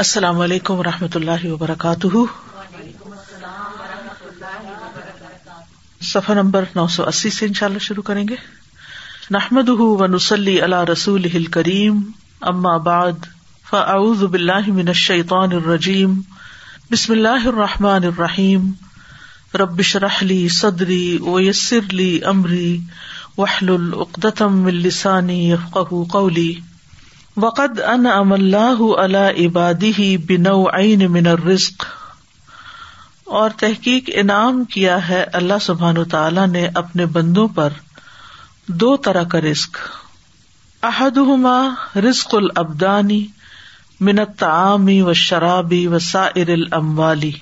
السلام علیکم و رحمۃ اللہ وبرکاتہ۔ صفحہ نمبر نو سو اسی سے انشاء اللہ شروع کریں گے۔ نحمد و نسلی اللہ رسول کریم اما بعد، فاعوذ باللہ من الشیطان الرجیم۔ بسم اللہ الرحمٰن الرحیم۔ ربش رحلی صدری ویسر لی امری وحل العقدم السانی قولی۔ وقد ان ام اللہ علا عبادی ہی بنوعین من الرزق۔ اور تحقیق انعام کیا ہے اللہ سبحان تعالی نے اپنے بندوں پر دو طرح کا رزق۔ احدہما رزق الابدانی من الطعامی و شرابی و سائر الاموالی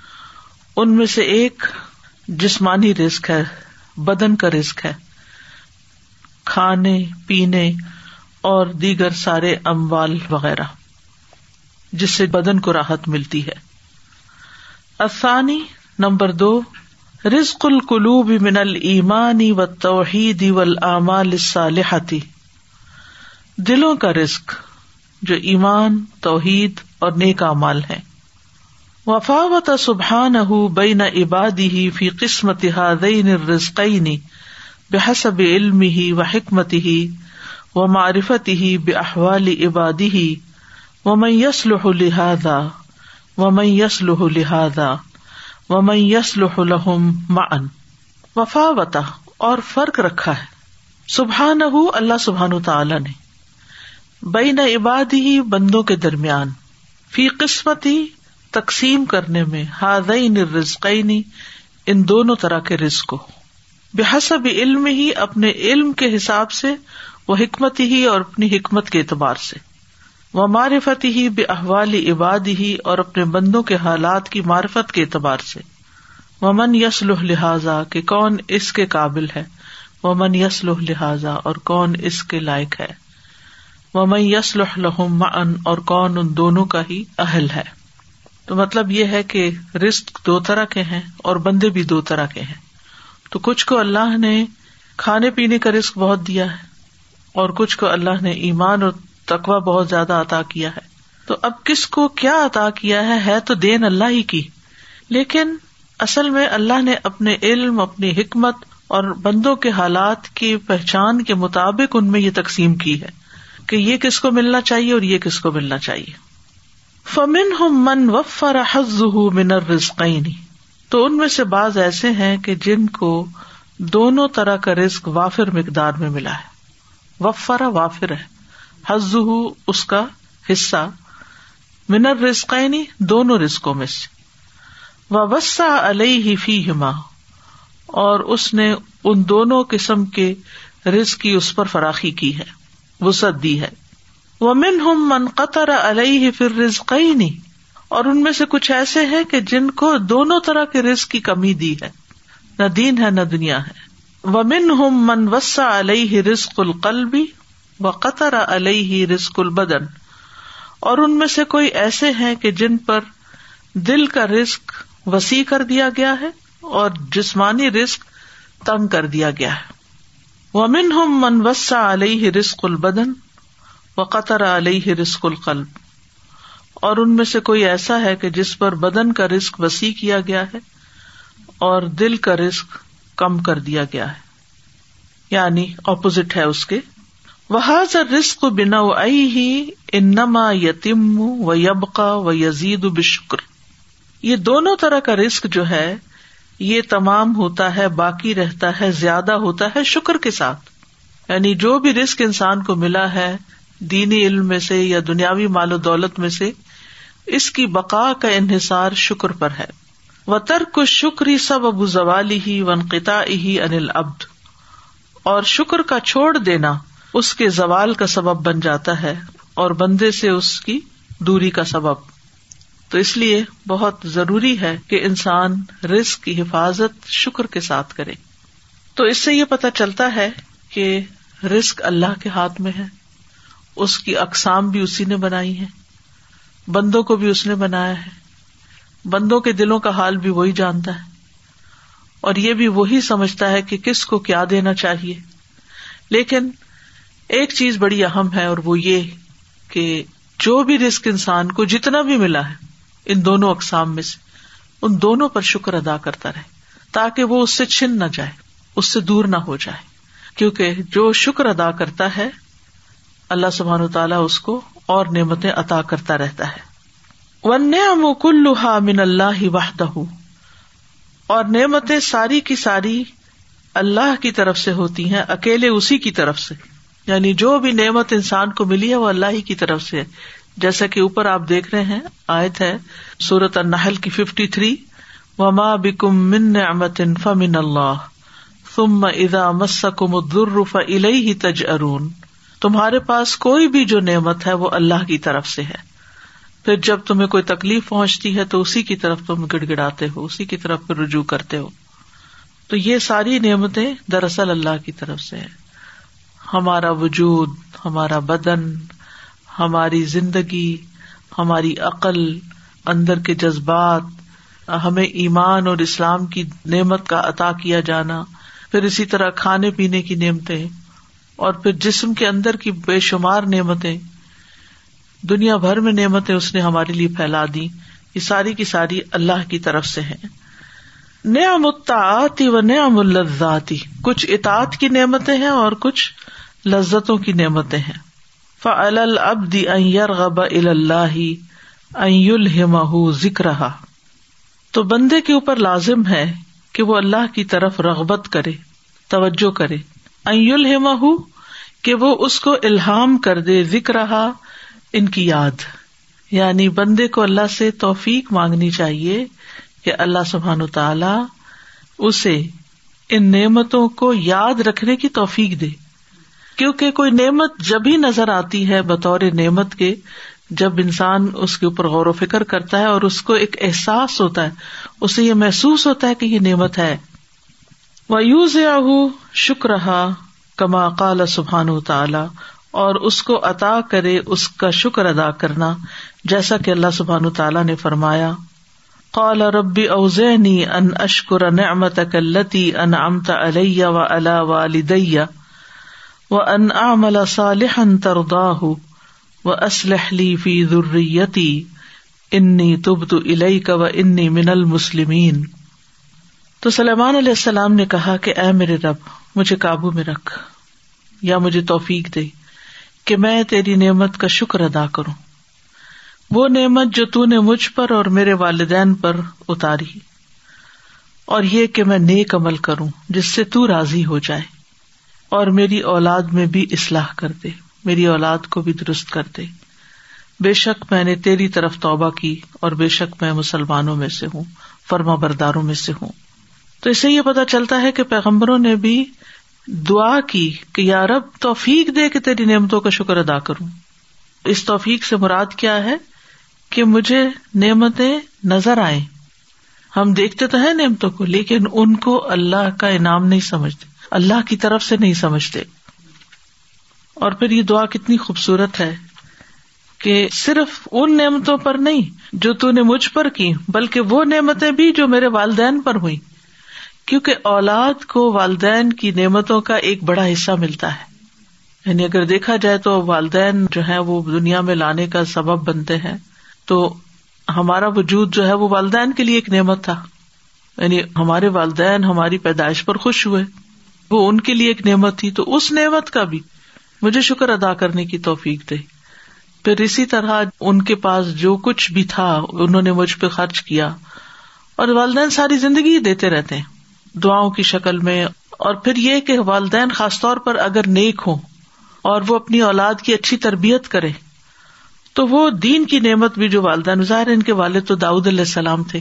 ان میں سے ایک جسمانی رزق ہے، بدن کا رزق ہے۔ کھانے، پینے اور دیگر سارے اموال وغیرہ، جس سے بدن کو راحت ملتی ہے۔ افسانی نمبر دو، رزق القلوب من المانی و توحید اعمال صالحتی دلوں کا رزق، جو ایمان، توحید اور نیک امال ہے وفاوت سبحان بین عبادی ہی فی قسمت ہادین رزقینی بحسب علم ہی و حکمت ہی و معرفت ہی بے احوال عبادی ہی و میں یسل لہٰذا و میں یسل لہٰذا و میں یسل لہم معن وفا وطا اور فرق رکھا ہے۔ سبحان اللہ سبحان تعالی نے بین عبادی ہی بندوں کے درمیان فی قسمتی تقسیم کرنے میں ہادین رزقینی ان دونوں طرح کے رزق کو۔ بحسب علم ہی اپنے علم کے حساب سے وہ حکمت ہی اور اپنی حکمت کے اعتبار سے۔ وہ معرفت ہی بے احوال عباد ہی اور اپنے بندوں کے حالات کی معرفت کے اعتبار سے۔ وہ من یسل لہٰذا کہ کون اس کے قابل ہے۔ وہ من یسل لہٰذا اور کون اس کے لائق ہے۔ وہ من یسل لحم ان اور کون ان دونوں کا ہی اہل ہے۔ تو مطلب یہ ہے کہ رسک دو طرح کے ہیں اور بندے بھی دو طرح کے ہیں۔ تو کچھ کو اللہ نے کھانے پینے کا رسک بہت دیا ہے۔ اور کچھ کو اللہ نے ایمان اور تقوا بہت زیادہ عطا کیا ہے۔ تو اب کس کو کیا عطا کیا ہے؟ ہے تو دین اللہ ہی کی۔ لیکن اصل میں اللہ نے اپنے علم، اپنی حکمت اور بندوں کے حالات کی پہچان کے مطابق ان میں یہ تقسیم کی ہے کہ یہ کس کو ملنا چاہیے اور یہ کس کو ملنا چاہیے۔ فمن ہم من وفر حز من رزقینی تو ان میں سے بعض ایسے ہیں کہ جن کو دونوں طرح کا رزق وافر مقدار میں ملا ہے۔ وفرا وافر ہے۔ حز اس کا حصہ۔ منر رسقینی دونوں رسکوں میں سے۔ وسا علیہ فی ہما اور اس نے ان دونوں قسم کے رزق کی اس پر فراخی کی ہے۔ وسعت دی ہے۔ وہ من ہم من قطر علیہ پھر رزقینی اور ان میں سے کچھ ایسے ہیں کہ جن کو دونوں طرح کے رزق کی کمی دی ہے۔ نہ دین ہے، نہ دنیا ہے۔ ومن ہم من وسا علیہ رسق القلبی و قطر علیہ رسق البدن۔ اور ان میں سے کوئی ایسے ہیں کہ جن پر دل کا رسک وسیع کر دیا گیا ہے اور جسمانی رسک تنگ کر دیا گیا ہے۔ ومن ہم من وسا علیہ رسق البدن و قطر علیہ رسق القلب۔ اور ان میں سے کوئی ایسا ہے کہ جس پر بدن کا رسک وسیع کیا گیا ہے اور دل کا رسک کم کر دیا گیا ہے۔ یعنی اپوزٹ ہے اس کے۔ وہ رسق بنا ہی انما یتیم و یبقا و یزید بشکر یہ دونوں طرح کا رسک جو ہے، یہ تمام ہوتا ہے، باقی رہتا ہے، زیادہ ہوتا ہے شکر کے ساتھ۔ یعنی جو بھی رسک انسان کو ملا ہے، دینی علم میں سے یا دنیاوی مال و دولت میں سے، اس کی بقا کا انحصار شکر پر ہے۔ و ترک شکری سب ابو زوالی ہی ونقتا ہی انل ابد اور شکر کا چھوڑ دینا اس کے زوال کا سبب بن جاتا ہے اور بندے سے اس کی دوری کا سبب۔ تو اس لیے بہت ضروری ہے کہ انسان رسک کی حفاظت شکر کے ساتھ کرے۔ تو اس سے یہ پتا چلتا ہے کہ رسک اللہ کے ہاتھ میں ہے۔ اس کی اقسام بھی اسی نے بنائی ہے بندوں کو بھی اس نے بنایا ہے۔ بندوں کے دلوں کا حال بھی وہی جانتا ہے اور یہ بھی وہی سمجھتا ہے کہ کس کو کیا دینا چاہیے۔ لیکن ایک چیز بڑی اہم ہے اور وہ یہ کہ جو بھی رسک انسان کو جتنا بھی ملا ہے، ان دونوں اقسام میں سے، ان دونوں پر شکر ادا کرتا رہے تاکہ وہ اس سے چھن نہ جائے، اس سے دور نہ ہو جائے۔ کیونکہ جو شکر ادا کرتا ہے، اللہ سبحان تعالیٰ اس کو اور نعمتیں عطا کرتا رہتا ہے۔ ون کلحا من اللہ وحدہ۔ اور نعمتیں ساری کی ساری اللہ کی طرف سے ہوتی ہیں، اکیلے اسی کی طرف سے۔ یعنی جو بھی نعمت انسان کو ملی ہے، وہ اللہ ہی کی طرف سے جیسا کہ اوپر آپ دیکھ رہے ہیں، آیت ہے سورت النحل کی ففٹی تھری وما بکم من نعمت فمن اللہ ثم اذا مسکم الضر فالیہ تجأرون۔ تمہارے پاس کوئی بھی جو نعمت ہے، وہ اللہ کی طرف سے ہے۔ پھر جب تمہیں کوئی تکلیف پہنچتی ہے تو اسی کی طرف تم گڑ گڑاتے ہو، اسی کی طرف پھر رجوع کرتے ہو۔ تو یہ ساری نعمتیں دراصل اللہ کی طرف سے ہے ہمارا وجود، ہمارا بدن، ہماری زندگی، ہماری عقل، اندر کے جذبات، ہمیں ایمان اور اسلام کی نعمت کا عطا کیا جانا، پھر اسی طرح کھانے پینے کی نعمتیں، اور پھر جسم کے اندر کی بے شمار نعمتیں دنیا بھر میں نعمتیں اس نے ہمارے لیے پھیلا دی یہ ساری کی ساری اللہ کی طرف سے ہے نعم الطاعتی و نعم الزاتی کچھ اطاعت کی نعمتیں ہیں اور کچھ لذتوں کی نعمتیں ہیں۔ فعل العبد ان يرغب الى الله ان يلهمه ذکرها تو بندے کے اوپر لازم ہے کہ وہ اللہ کی طرف رغبت کرے، توجہ کرے۔ ان يلهمه کہ وہ اس کو الہام کر دے ذکر ان کی یاد۔ یعنی بندے کو اللہ سے توفیق مانگنی چاہیے کہ اللہ سبحان تعالی اسے ان نعمتوں کو یاد رکھنے کی توفیق دے۔ کیونکہ کوئی نعمت جب ہی نظر آتی ہے بطور نعمت کے، جب انسان اس کے اوپر غور و فکر کرتا ہے اور اس کو ایک احساس ہوتا ہے، اسے یہ محسوس ہوتا ہے کہ یہ نعمت ہے۔ وہ یوز شکر کما کال سبحان تعالی اور اس کو عطا کرے، اس کا شکر ادا کرنا، جیسا کہ اللہ سبحان تعالیٰ نے فرمایا۔ قال ربی اوزینی ان اشکر نعمت کلتی ان امت علیہ و علا والدیہ و ان عمل صالحا ترضاه و اسلح لی فی ذریتی انی تبت الیک و انی من المسلمین۔ تو سلیمان علیہ السلام نے کہا کہ اے میرے رب، مجھے قابو میں رکھ یا مجھے توفیق دے۔ کہ میں تیری نعمت کا شکر ادا کروں۔ وہ نعمت جو تو نے مجھ پر اور میرے والدین پر اتاری۔ اور یہ کہ میں نیک عمل کروں، جس سے تو راضی ہو جائے۔ اور میری اولاد میں بھی اصلاح کر دے۔ میری اولاد کو بھی درست کر دے۔ بے شک میں نے تیری طرف توبہ کی اور بے شک میں مسلمانوں میں سے ہوں، فرما برداروں میں سے ہوں۔ تو اس سے یہ پتا چلتا ہے کہ پیغمبروں نے بھی دعا کی کہ یار اب توفیق دے کہ تیری نعمتوں کا شکر ادا کروں۔ اس توفیق سے مراد کیا ہے کہ مجھے نعمتیں نظر آئے ہم دیکھتے تو ہیں نعمتوں کو، لیکن ان کو اللہ کا انعام نہیں سمجھتے، اللہ کی طرف سے نہیں سمجھتے۔ اور پھر یہ دعا کتنی خوبصورت ہے کہ صرف ان نعمتوں پر نہیں جو تو نے مجھ پر کی، بلکہ وہ نعمتیں بھی جو میرے والدین پر ہوئی کیونکہ اولاد کو والدین کی نعمتوں کا ایک بڑا حصہ ملتا ہے۔ یعنی اگر دیکھا جائے تو والدین جو ہے وہ دنیا میں لانے کا سبب بنتے ہیں۔ تو ہمارا وجود جو ہے وہ والدین کے لیے ایک نعمت تھا۔ یعنی ہمارے والدین ہماری پیدائش پر خوش ہوئے۔ وہ ان کے لیے ایک نعمت تھی۔ تو اس نعمت کا بھی مجھے شکر ادا کرنے کی توفیق دے۔ پھر اسی طرح ان کے پاس جو کچھ بھی تھا، انہوں نے مجھ پہ خرچ کیا۔ اور والدین ساری زندگی دیتے رہتے ہیں۔ دعاؤں کی شکل میں، اور پھر یہ کہ والدین خاص طور پر اگر نیک ہوں اور وہ اپنی اولاد کی اچھی تربیت کرے تو وہ دین کی نعمت بھی جو والدین ظاہر ان کے والد تو داؤد علیہ السلام تھے۔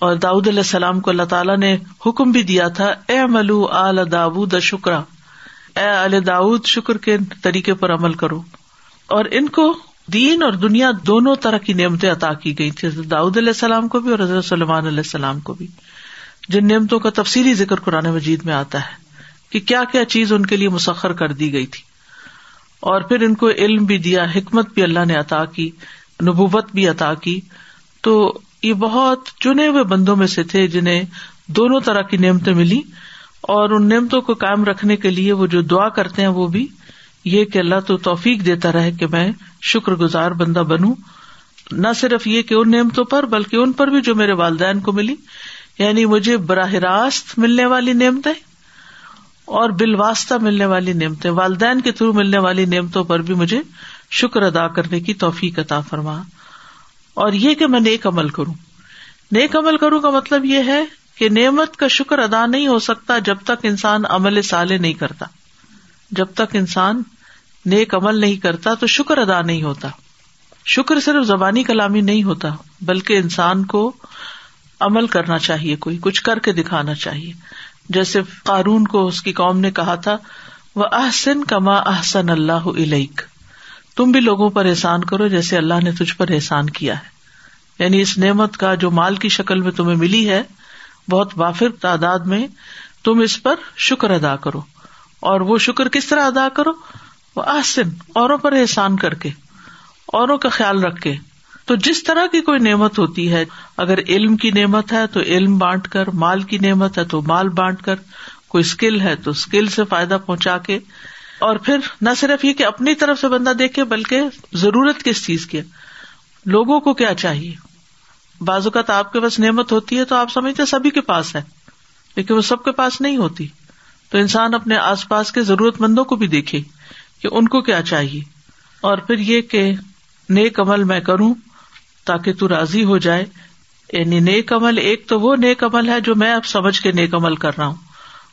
اور داود علیہ السلام کو اللہ تعالیٰ نے حکم بھی دیا تھا، اے ملو آل داود شکرا۔ اے داود شکر کے طریقے پر عمل کرو۔ اور ان کو دین اور دنیا دونوں طرح کی نعمتیں عطا کی گئی تھی داؤد علیہ السلام کو بھی اور حضرت سلمان علیہ السلام کو بھی۔ جن نعمتوں کا تفصیلی ذکر قرآن مجید میں آتا ہے کہ کیا کیا چیز ان کے لیے مسخر کر دی گئی تھی۔ اور پھر ان کو علم بھی دیا، حکمت بھی اللہ نے عطا کی، نبوت بھی عطا کی۔ تو یہ بہت چنے ہوئے بندوں میں سے تھے جنہیں دونوں طرح کی نعمتیں ملی۔ اور ان نعمتوں کو کام رکھنے کے لیے وہ جو دعا کرتے ہیں وہ بھی یہ کہ اللہ تو توفیق دیتا رہے کہ میں شکر گزار بندہ بنوں۔ نہ صرف یہ کہ ان نعمتوں پر بلکہ ان پر بھی جو میرے والدین کو ملی۔ یعنی مجھے براہ راست ملنے والی نعمتیں اور بالواسطہ ملنے والی نعمتیں، والدین کے تھرو ملنے والی نعمتوں پر بھی مجھے شکر ادا کرنے کی توفیق عطا فرما۔ اور یہ کہ میں نیک عمل کروں۔ نیک عمل کروں کا مطلب یہ ہے کہ نعمت کا شکر ادا نہیں ہو سکتا جب تک انسان عمل سالے نہیں کرتا۔ جب تک انسان نیک عمل نہیں کرتا تو شکر ادا نہیں ہوتا۔ شکر صرف زبانی کلامی نہیں ہوتا، بلکہ انسان کو عمل کرنا چاہیے، کوئی کچھ کر کے دکھانا چاہیے۔ جیسے قارون کو اس کی قوم نے کہا تھا، وہ احسن کما احسن اللہ علیک تم بھی لوگوں پر احسان کرو جیسے اللہ نے تجھ پر احسان کیا ہے۔ یعنی اس نعمت کا جو مال کی شکل میں تمہیں ملی ہے، بہت وافر تعداد میں تم اس پر شکر ادا کرو۔ اور وہ شکر کس طرح ادا کرو؟ وہ آسن اوروں پر احسان کر کے، اوروں کا خیال رکھ کے۔ تو جس طرح کی کوئی نعمت ہوتی ہے، اگر علم کی نعمت ہے تو علم بانٹ کر، مال کی نعمت ہے تو مال بانٹ کر، کوئی اسکل ہے تو اسکل سے فائدہ پہنچا کے۔ اور پھر نہ صرف یہ کہ اپنی طرف سے بندہ دیکھے، بلکہ ضرورت کس چیز کی لوگوں کو کیا چاہیے؟ بعض اوقات آپ کے پاس نعمت ہوتی ہے تو آپ سمجھتے سبھی کے پاس ہے، لیکن وہ سب کے پاس نہیں ہوتی۔ تو انسان اپنے آس پاس کے ضرورت مندوں کو بھی دیکھے کہ ان کو کیا چاہیے۔ اور پھر یہ کہ نیک عمل میں کروں تاکہ تو راضی ہو جائے۔ یعنی نیک عمل، ایک تو وہ نیک عمل ہے جو میں اب سمجھ کے نیک عمل کر رہا ہوں۔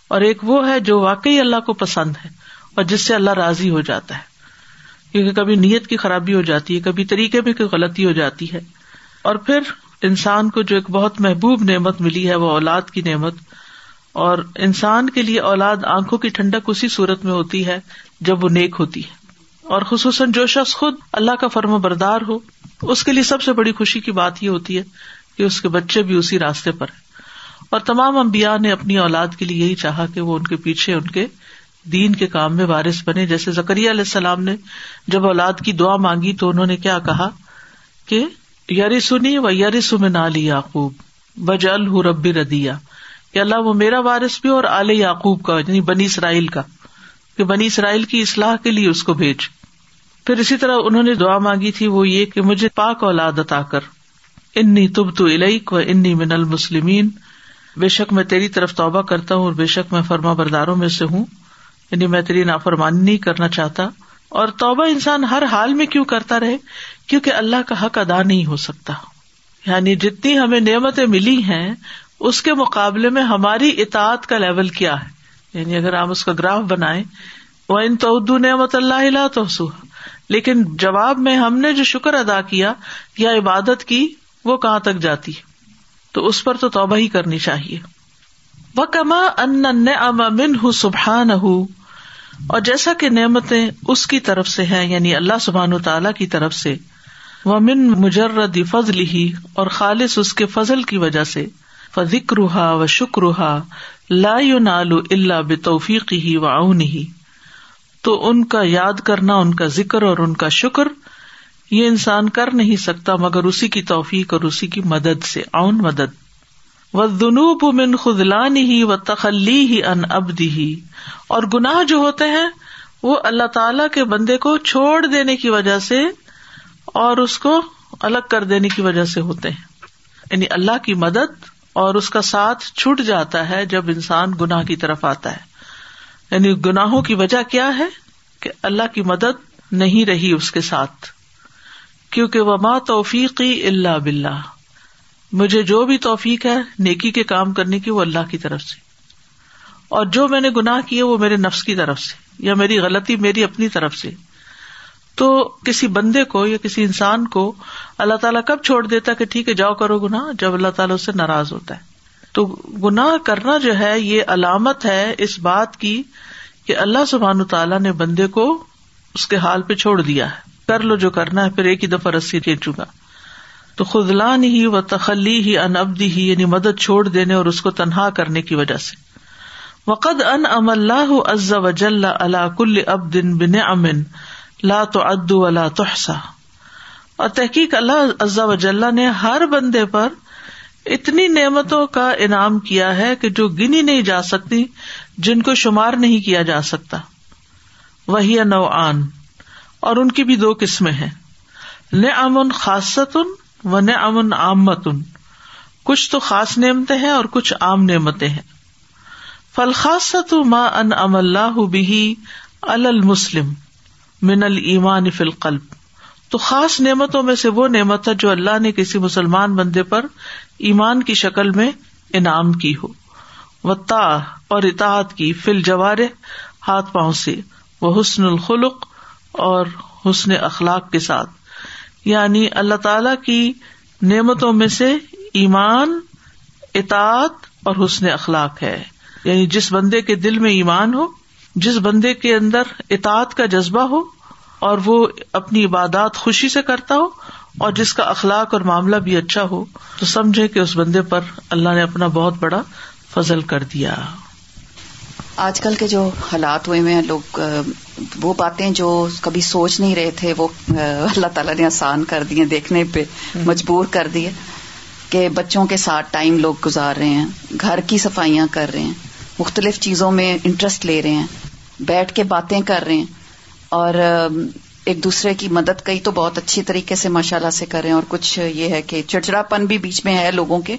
اور ایک وہ ہے جو واقعی اللہ کو پسند ہے اور جس سے اللہ راضی ہو جاتا ہے۔ کیونکہ کبھی نیت کی خرابی ہو جاتی ہے، کبھی طریقے میں کوئی غلطی ہو جاتی ہے۔ اور پھر انسان کو جو ایک بہت محبوب نعمت ملی ہے، وہ اولاد کی نعمت۔ اور انسان کے لیے اولاد آنکھوں کی ٹھنڈک اسی صورت میں ہوتی ہے جب وہ نیک ہوتی ہے۔ اور خصوصاً جو شخص خود اللہ کا فرم بردار ہو، اس کے لیے سب سے بڑی خوشی کی بات یہ ہوتی ہے کہ اس کے بچے بھی اسی راستے پر ہیں۔ اور تمام امبیا نے اپنی اولاد کے لیے یہی چاہا کہ وہ ان کے پیچھے، ان کے دین کے کام میں وارث بنے۔ جیسے زکری علیہ السلام نے جب اولاد کی دعا مانگی تو انہوں نے کیا کہا کہ یری سنی و یری سم نالی یعقوب بج ربی ردیا کہ اللہ، وہ میرا وارث بھی اور آل یعقوب کا یعنی بنی اسرائیل کا، کہ بنی اسرائیل کی اصلاح کے لیے اس کو بھیج۔ پھر اسی طرح انہوں نے دعا مانگی تھی وہ یہ کہ مجھے پاک اولاد عطا کر۔ انی تب تو الیک و انی من المسلمین۔ بے شک میں تیری طرف توبہ کرتا ہوں اور بے شک میں فرما برداروں میں سے ہوں۔ یعنی میں تیری نافرمانی نہیں کرنا چاہتا۔ اور توبہ انسان ہر حال میں کیوں کرتا رہے؟ کیونکہ اللہ کا حق ادا نہیں ہو سکتا۔ یعنی جتنی ہمیں نعمتیں ملی ہیں، اس کے مقابلے میں ہماری اطاعت کا لیول کیا ہے؟ یعنی اگر آپ اس کا گراف بنائے وہ ان تو نعمت اللہ تو لیکن جواب میں ہم نے جو شکر ادا کیا یا عبادت کی، وہ کہاں تک جاتی؟ تو اس پر تو توبہ ہی کرنی چاہیے۔ وہ کما ان امن ہُ سبحان ہوں اور جیسا کہ نعمتیں اس کی طرف سے ہے یعنی اللہ سبحان و تعالی کی طرف سے۔ وہ من مجرد فضل ہی اور خالص اس کے فضل کی وجہ سے۔ فکر و شکر لا نالو اللہ بتوفیق ہی و اون ہی تو ان کا یاد کرنا، ان کا ذکر اور ان کا شکر، یہ انسان کر نہیں سکتا، مگر اسی کی توفیق اور اسی کی مدد سے اون مدد۔ و دنوب من خدلان ہی و تخلی ہی ان ابدی ہی اور گناہ جو ہوتے ہیں، وہ اللہ تعالی کے بندے کو چھوڑ دینے کی وجہ سے اور اس کو الگ کر دینے کی وجہ سے ہوتے ہیں۔ یعنی اللہ کی مدد اور اس کا ساتھ چھٹ جاتا ہے جب انسان گناہ کی طرف آتا ہے۔ یعنی گناہوں کی وجہ کیا ہے کہ اللہ کی مدد نہیں رہی اس کے ساتھ؟ کیونکہ وہ ماں توفیقی اللہ بلّہ مجھے جو بھی توفیق ہے نیکی کے کام کرنے کی وہ اللہ کی طرف سے۔ اور جو میں نے گناہ کیے وہ میرے نفس کی طرف سے، یا میری غلطی میری اپنی طرف سے۔ تو کسی بندے کو یا کسی انسان کو اللہ تعالیٰ کب چھوڑ دیتا کہ ٹھیک ہے، جاؤ کرو گنا جب اللہ تعالیٰ اس سے ناراض ہوتا ہے۔ تو گناہ کرنا جو ہے یہ علامت ہے اس بات کی کہ اللہ سبحان تعالیٰ نے بندے کو اس کے حال پہ چھوڑ دیا ہے۔ کر لو جو کرنا ہے، پھر ایک ہی دفعہ رسی کھینچوں گا تو خدلان ہی و تخلی ہی ان ابدی ہی یعنی مدد چھوڑ دینے اور اس کو تنہا کرنے کی وجہ سے۔ وقد ان ام اللہ عز وجل اللہ کل اب دن بن امن لا تو ادو اللہ تحسا اور تحقیق اللہ عز وجل نے ہر بندے پر اتنی نعمتوں کا انعام کیا ہے کہ جو گنی نہیں جا سکتی، جن کو شمار نہیں کیا جا سکتا۔ وہی نو آن اور ان کی بھی دو قسمیں ہیں۔ ن امن خاصتن و ن امن عامتن۔ کچھ تو خاص نعمتیں ہیں اور کچھ عام نعمتیں ہیں۔ فلخاصت ما ان ام اللہ بھی المسلم من المان فل قلب تو خاص نعمتوں میں سے وہ نعمت ہے جو اللہ نے کسی مسلمان بندے پر ایمان کی شکل میں انعام کی ہو۔ و تا اور اطاعت کی۔ فل جوارے ہاتھ پاؤں سے۔ وہ حسن الخلق، اور حسن اخلاق کے ساتھ۔ یعنی اللہ تعالی کی نعمتوں میں سے ایمان، اطاعت اور حسن اخلاق ہے۔ یعنی جس بندے کے دل میں ایمان ہو، جس بندے کے اندر اطاعت کا جذبہ ہو اور وہ اپنی عبادات خوشی سے کرتا ہو اور جس کا اخلاق اور معاملہ بھی اچھا ہو تو سمجھے کہ اس بندے پر اللہ نے اپنا بہت بڑا فضل کر دیا۔ آج کل کے جو حالات ہوئے ہیں لوگ وہ باتیں جو کبھی سوچ نہیں رہے تھے وہ اللہ تعالیٰ نے آسان کر دیے دیکھنے پہ مجبور کر دیے کہ بچوں کے ساتھ ٹائم لوگ گزار رہے ہیں گھر کی صفائیاں کر رہے ہیں مختلف چیزوں میں انٹرسٹ لے رہے ہیں بیٹھ کے باتیں کر رہے ہیں۔ اور ایک دوسرے کی مدد کئی تو بہت اچھی طریقے سے ماشاء اللہ سے کریں اور کچھ یہ ہے کہ چڑچڑا پن بھی بیچ میں ہے لوگوں کے۔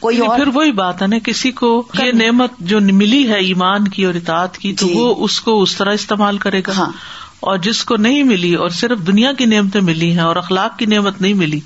کوئی اور پھر وہی بات ہے نا کسی کو یہ نعمت جو ملی ہے ایمان کی اور اطاعت کی تو جی۔ وہ اس کو اس طرح استعمال کرے گا۔ ہاں۔ اور جس کو نہیں ملی اور صرف دنیا کی نعمتیں ملی ہیں اور اخلاق کی نعمت نہیں ملی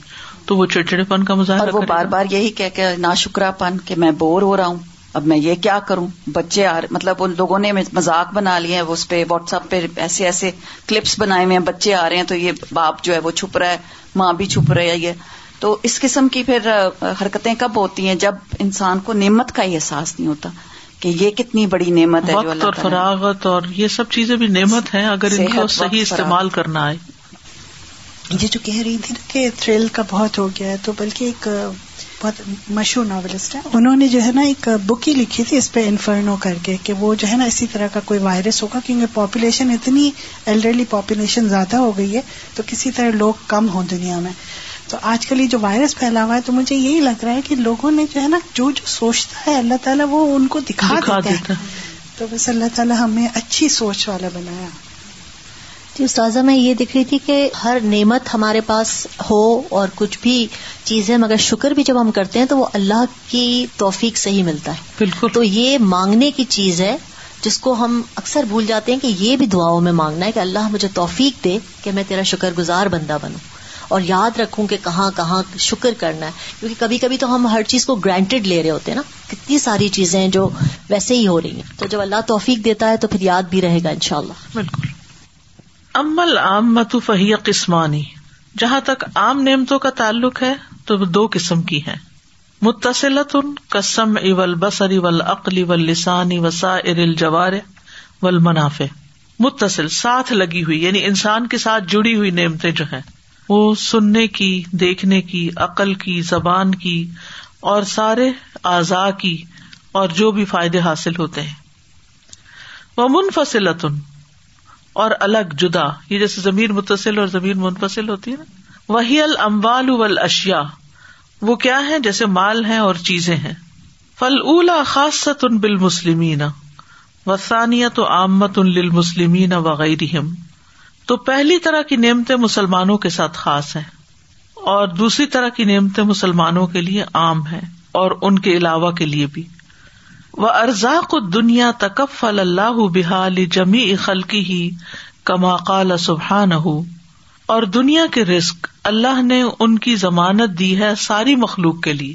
تو وہ چڑچڑے پن کا مظاہرہ وہ بار بار یہی کہ نا شکرا پن کہ میں بور ہو رہا ہوں۔ اب میں یہ کیا کروں؟ بچے آ مطلب ان لوگوں نے مزاق بنا لیے اس پہ واٹس ایپ پہ ایسے ایسے کلپس بنائے ہوئے ہیں بچے آ رہے ہیں تو یہ باپ جو ہے وہ چھپ رہا ہے ماں بھی چھپ رہی ہے یہ۔ تو اس قسم کی پھر حرکتیں کب ہوتی ہیں؟ جب انسان کو نعمت کا ہی احساس نہیں ہوتا کہ یہ کتنی بڑی نعمت ہے وقت اور فراغت اور یہ سب چیزیں بھی نعمت ہیں اگر ان کو صحیح استعمال کرنا آئے۔ یہ جو کہہ رہی تھی نا کہ تھرل کا بہت ہو گیا ہے تو بلکہ ایک بہت مشہور ناولسٹ ہے انہوں نے جو ہے نا ایک بک ہی لکھی تھی اس پہ انفرنو کر کے کہ وہ جو ہے نا اسی طرح کا کوئی وائرس ہوگا کیونکہ پاپولیشن اتنی ایلڈرلی پاپولیشن زیادہ ہو گئی ہے تو کسی طرح لوگ کم ہوں دنیا میں۔ تو آج کل یہ جو وائرس پھیلا ہوا ہے تو مجھے یہی لگ رہا ہے کہ لوگوں نے جو ہے نا جو جو سوچتا ہے اللہ تعالیٰ وہ ان کو دکھا دیتا ہے۔ تو بس اللہ تعالیٰ ہمیں اچھی سوچ والا بنایا۔ جی استاذہ میں یہ دیکھ رہی تھی کہ ہر نعمت ہمارے پاس ہو اور کچھ بھی چیزیں مگر شکر بھی جب ہم کرتے ہیں تو وہ اللہ کی توفیق سے ہی ملتا ہے۔ بالکل۔ تو یہ مانگنے کی چیز ہے جس کو ہم اکثر بھول جاتے ہیں کہ یہ بھی دعاؤں میں مانگنا ہے کہ اللہ مجھے توفیق دے کہ میں تیرا شکر گزار بندہ بنوں۔ اور یاد رکھوں کہ کہاں کہاں شکر کرنا ہے کیونکہ کبھی کبھی تو ہم ہر چیز کو گرانٹیڈ لے رہے ہوتے ہیں نا۔ کتنی ساری چیزیں جو ویسے ہی ہو رہی ہیں۔ تو جب اللہ توفیق دیتا ہے تو پھر یاد بھی رہے گا ان شاء اللہ بالکل۔ امل عام متو فہی قسمانی۔ جہاں تک عام نعمتوں کا تعلق ہے، تو وہ دو قسم کی ہیں۔ متصلت ان کسم اول بسر اول عقلی و لسانی وسا ارل جوار ول منافع متصل، ساتھ لگی ہوئی یعنی انسان کے ساتھ جڑی ہوئی نعمتیں جو ہیں، وہ سننے کی، دیکھنے کی، عقل کی، زبان کی اور سارے اعضاء کی اور جو بھی فائدے حاصل ہوتے ہیں۔ وہ منفصلتن اور الگ جدا یہ جیسے زمین متصل اور زمین منفصل ہوتی ہے نا۔ وہی المبال اشیا وہ کیا ہے جیسے مال ہے اور چیزیں ہیں۔ فل اولا خاص ان بال مسلمین وسانیہ تو آمت ان للمسلمین وغیرہ تو پہلی طرح کی نعمتیں مسلمانوں کے ساتھ خاص ہیں، اور دوسری طرح کی نعمتیں مسلمانوں کے لیے عام ہے اور ان کے علاوہ کے لیے بھی۔ وہ ارزاق دنیا تکف اللہ بحال جمی خلقی ہی کما قال سبحان ہو اور دنیا کے رسک اللہ نے ان کی ضمانت دی ہے ساری مخلوق کے لیے۔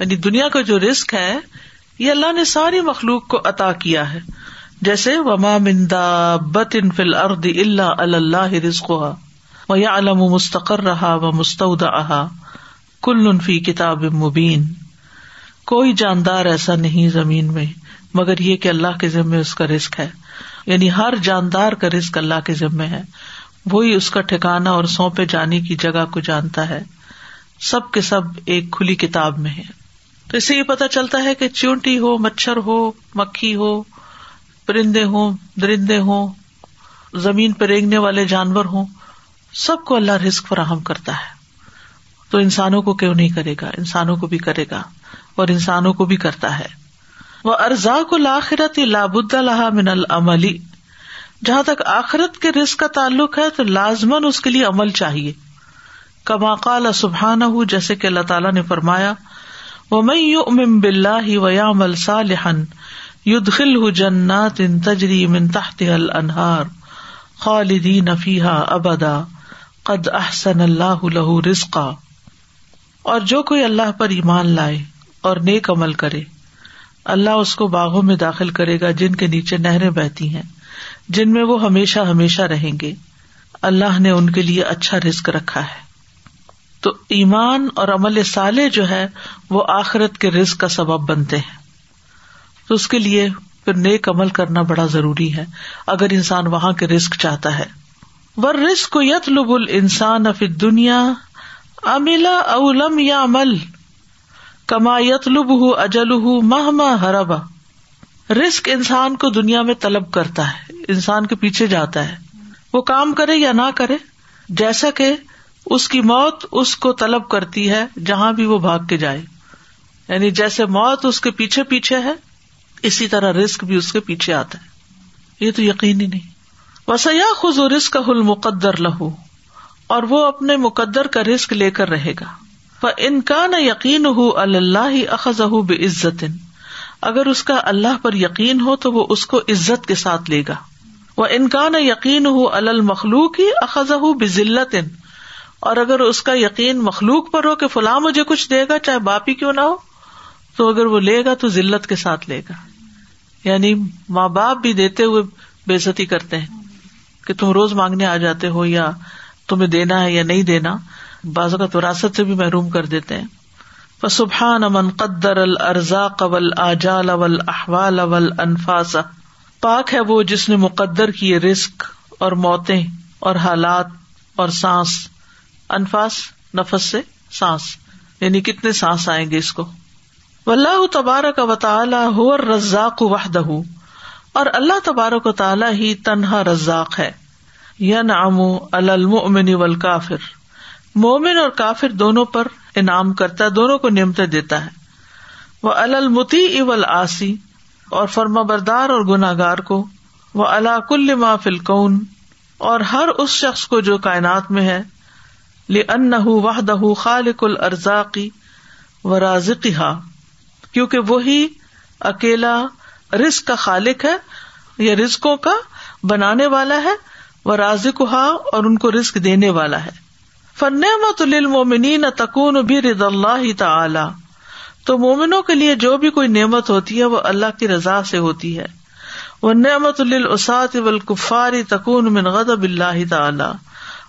یعنی دنیا کا جو رسک ہے، یہ اللہ نے ساری مخلوق کو عطا کیا ہے۔ جیسے وما مندا بت ان فل ارد اللہ اللہ رزق و یا علم مستقر رہا و مستعود کل فی کتاب مبین کوئی جاندار ایسا نہیں زمین میں، مگر یہ کہ اللہ کے ذمے اس کا رسک ہے۔ یعنی ہر جاندار کا رسک اللہ کے ذمے ہے۔ وہی اس کا ٹھکانا اور سونپے جانے کی جگہ کو جانتا ہے۔ سب کے سب ایک کھلی کتاب میں ہے۔ تو اس سے یہ پتا چلتا ہے کہ چونٹی ہو، مچھر ہو، مکھی ہو، پرندے ہوں، درندے ہوں، زمین پہ رینگنے والے جانور ہوں، سب کو اللہ رسک فراہم کرتا ہے۔ تو انسانوں کو کیوں نہیں کرے گا؟ انسانوں کو بھی کرے گا۔ اور انسانوں کو بھی کرتا ہے۔ وہ ارزا کو لاخرت لابد اللہ من العملی جہاں تک آخرت کے رزق کا تعلق ہے، تو لازمن اس کے لیے عمل چاہیے۔ کما قال سبحان ہوں جیسے کہ اللہ تعالیٰ نے فرمایا وہ میں یو ام بلّہ و یا یدخل ہُ جنات ان تجری من تحت الانہار خالدین فیحا ابدا قد احسن اللہ لہ رزقا۔ اور جو کوئی اللہ پر ایمان لائے اور نیک عمل کرے۔ اللہ اس کو باغوں میں داخل کرے گا جن کے نیچے نہریں بہتی ہیں، جن میں وہ ہمیشہ ہمیشہ رہیں گے۔ اللہ نے ان کے لیے اچھا رسک رکھا ہے۔ تو ایمان اور عمل سالے جو ہے، وہ آخرت کے رزق کا سبب بنتے ہیں۔ تو اس کے لیے پھر نیک عمل کرنا بڑا ضروری ہے، اگر انسان وہاں کے رسک چاہتا ہے۔ ور رسک یت لب ال انسان افی دنیا املا اولم یا عمل کما یتلب ہُ اجل ہُ ماہ ہربا رسک انسان کو دنیا میں طلب کرتا ہے، انسان کے پیچھے جاتا ہے۔ وہ کام کرے یا نہ کرے، جیسا کہ اس کی موت اس کو طلب کرتی ہے جہاں بھی وہ بھاگ کے جائے۔ یعنی جیسے موت اس کے پیچھے پیچھے ہے، اسی طرح رسک بھی اس کے پیچھے آتا ہے۔ یہ تو یقینی نہیں۔ وسیا خز و رسک حل مقدر لہو اور وہ اپنے مقدر کا رسک لے کر رہے گا۔ ان کا نہ یقین ہو اللہ اخذ بے عزت اگر اس کا اللہ پر یقین ہو تو وہ اس کو عزت کے ساتھ لے گا۔ وہ انکان یقین ہو المخلوق ہی اخذ بزلت اور اگر اس کا یقین مخلوق پر ہو کہ فلاں مجھے کچھ دے گا چاہے باپ ہی کیوں نہ ہو، تو اگر وہ لے گا تو ذلت کے ساتھ لے گا۔ یعنی ماں باپ بھی دیتے ہوئے بےزتی کرتے ہیں کہ تم روز مانگنے آ جاتے ہو یا تمہیں دینا ہے یا نہیں دینا۔ بعض اوقات وراثت سے بھی محروم کر دیتے ہیں۔ سبحان امن قدر الرزا قبل آجال اول احوال اول انفاس پاک ہے وہ جس نے مقدر کیے رسک اور موتیں اور حالات اور سانس۔ انفاس، نفس سے سانس۔ یعنی کتنے سانس آئیں گے اس کو۔ اللہ تبارک و تعالی ہو رزاق وحدہ۔ اور اللہ تبارک و تعالیٰ ہی تنہا رزاق ہے۔ یا نام المؤمن والکافر۔ مومن اور کافر دونوں پر انعام کرتا ہے، دونوں کو نعمتیں دیتا ہے۔ وہ المتی اول آسی اور فرما بردار اور گناگار کو۔ وہ اللہ کل ما فلکون اور ہر اس شخص کو جو کائنات میں ہے۔ ان وحدہ خالق الرزاقی و رازقی کیونکہ وہی اکیلا رزق کا خالق ہے، یا رزقوں کا بنانے والا ہے وہ رازق اور ان کو رزق دینے والا ہے۔ فنعمت المنین تکون بھی رد اللہ تعالی تو مومنوں کے لیے جو بھی کوئی نعمت ہوتی ہے وہ اللہ کی رضا سے ہوتی ہے۔ وہ نعمت الاسات والکفار تکون من غضب اللہ تعالی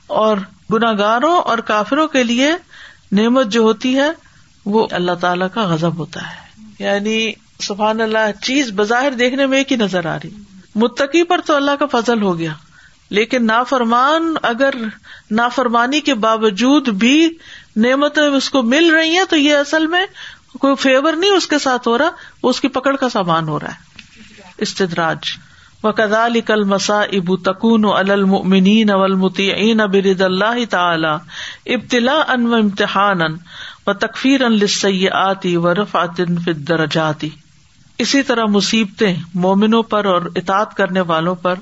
اور گناگاروں اور کافروں کے لیے نعمت جو ہوتی ہے وہ اللہ تعالی کا غضب ہوتا ہے۔ یعنی سبحان اللہ، چیز بظاہر دیکھنے میں ایک ہی نظر آ رہی۔ متقی پر تو اللہ کا فضل ہو گیا۔ لیکن نافرمان اگر نافرمانی کے باوجود بھی نعمتیں اس کو مل رہی ہیں تو یہ اصل میں کوئی فیور نہیں اس کے ساتھ ہو رہا وہ اس کی پکڑ کا سامان ہو رہا ہے۔ استدراج۔ و کدال کل مسا ابو تکون المنین اولمتین ابرد اللہ تعالی ابتلا ان و امتحان و تکفیر ان لسیاتی آتی و رفعت درجاتی اسی طرح مصیبتیں مومنوں پر اور اطاط کرنے والوں پر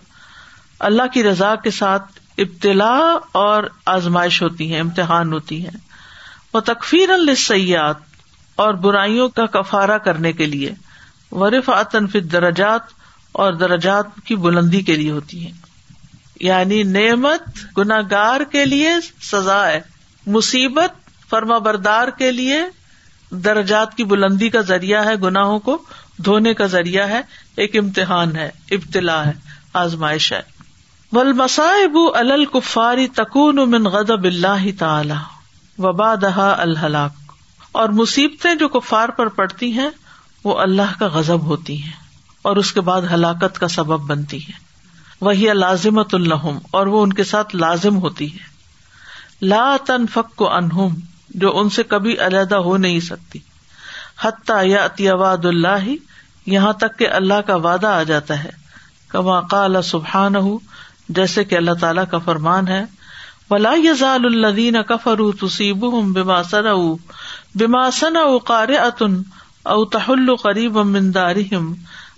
اللہ کی رضا کے ساتھ ابتلا اور آزمائش ہوتی ہے، امتحان ہوتی ہے۔ وہ تکفیر السیات اور برائیوں کا کفارا کرنے کے لیے ورف فی درجات اور درجات کی بلندی کے لیے ہوتی ہے یعنی نعمت گناگار کے لیے سزا ہے، مصیبت فرما بردار کے لیے درجات کی بلندی کا ذریعہ ہے، گناہوں کو دھونے کا ذریعہ ہے، ایک امتحان ہے، ابتلا ہے، آزمائش ہے۔ ولمسائب الکفاری تکون من غدب اللہ تعالی وبا دہا الحلاق اور مصیبتیں جو کفار پر پڑتی ہیں، وہ اللہ کا غزب ہوتی ہیں اور اس کے بعد ہلاکت کا سبب بنتی ہے وہی لازمت الحم اور وہ ان کے ساتھ لازم ہوتی ہے لا تن فک کو انہم جو ان سے کبھی علیحدہ ہو نہیں سکتی۔ حتیٰ یا اتیاد اللہ، یہاں تک کہ اللہ کا وعدہ آ جاتا ہے۔ کما قال سبحان ہوں جیسے کہ اللہ تعالیٰ کا فرمان ہے، ولا یزال الدین کفر تصیب بما سن بما سن او قار اتن او تحل قریب مندارہم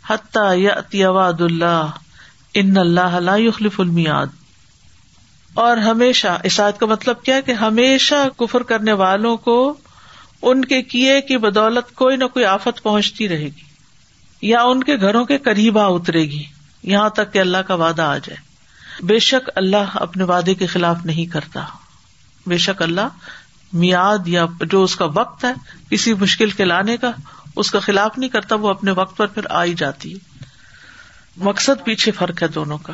حتى وعد اللہ ان اللہ لا يخلف المیاد اور ہمیشہ، اس آیت کا مطلب کیا کہ ہمیشہ کفر کرنے والوں کو ان کے کیے کی بدولت کوئی نہ کوئی آفت پہنچتی رہے گی، یا ان کے گھروں کے قریب آ اترے گی، یہاں تک کہ اللہ کا وعدہ آ جائے۔ بے شک اللہ اپنے وعدے کے خلاف نہیں کرتا۔ بے شک اللہ میاد یا جو اس کا وقت ہے کسی مشکل کے لانے کا اس کا خلاف نہیں کرتا وہ اپنے وقت پر پھر آئی جاتی ہے۔ مقصد پیچھے فرق ہے دونوں کا۔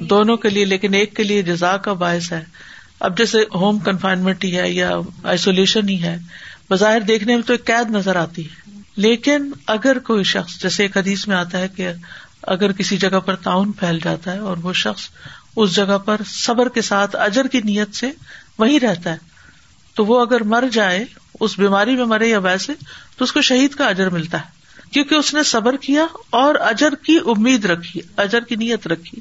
دونوں کے لیے لیکن ایک کے لیے جزا کا باعث ہے۔ اب جیسے ہوم کنفائنمنٹ ہی ہے یا آئسولیشن ہی ہے بظاہر دیکھنے میں تو ایک قید نظر آتی ہے۔ لیکن اگر کوئی شخص جیسے ایک حدیث میں آتا ہے کہ اگر کسی جگہ پر تعاون پھیل جاتا ہے اور وہ شخص اس جگہ پر صبر کے ساتھ اجر کی نیت سے وہی رہتا ہے، تو وہ اگر مر جائے، اس بیماری میں مرے یا ویسے، تو اس کو شہید کا اجر ملتا ہے۔ کیونکہ اس نے صبر کیا اور اجر کی امید رکھی، اجر کی نیت رکھی۔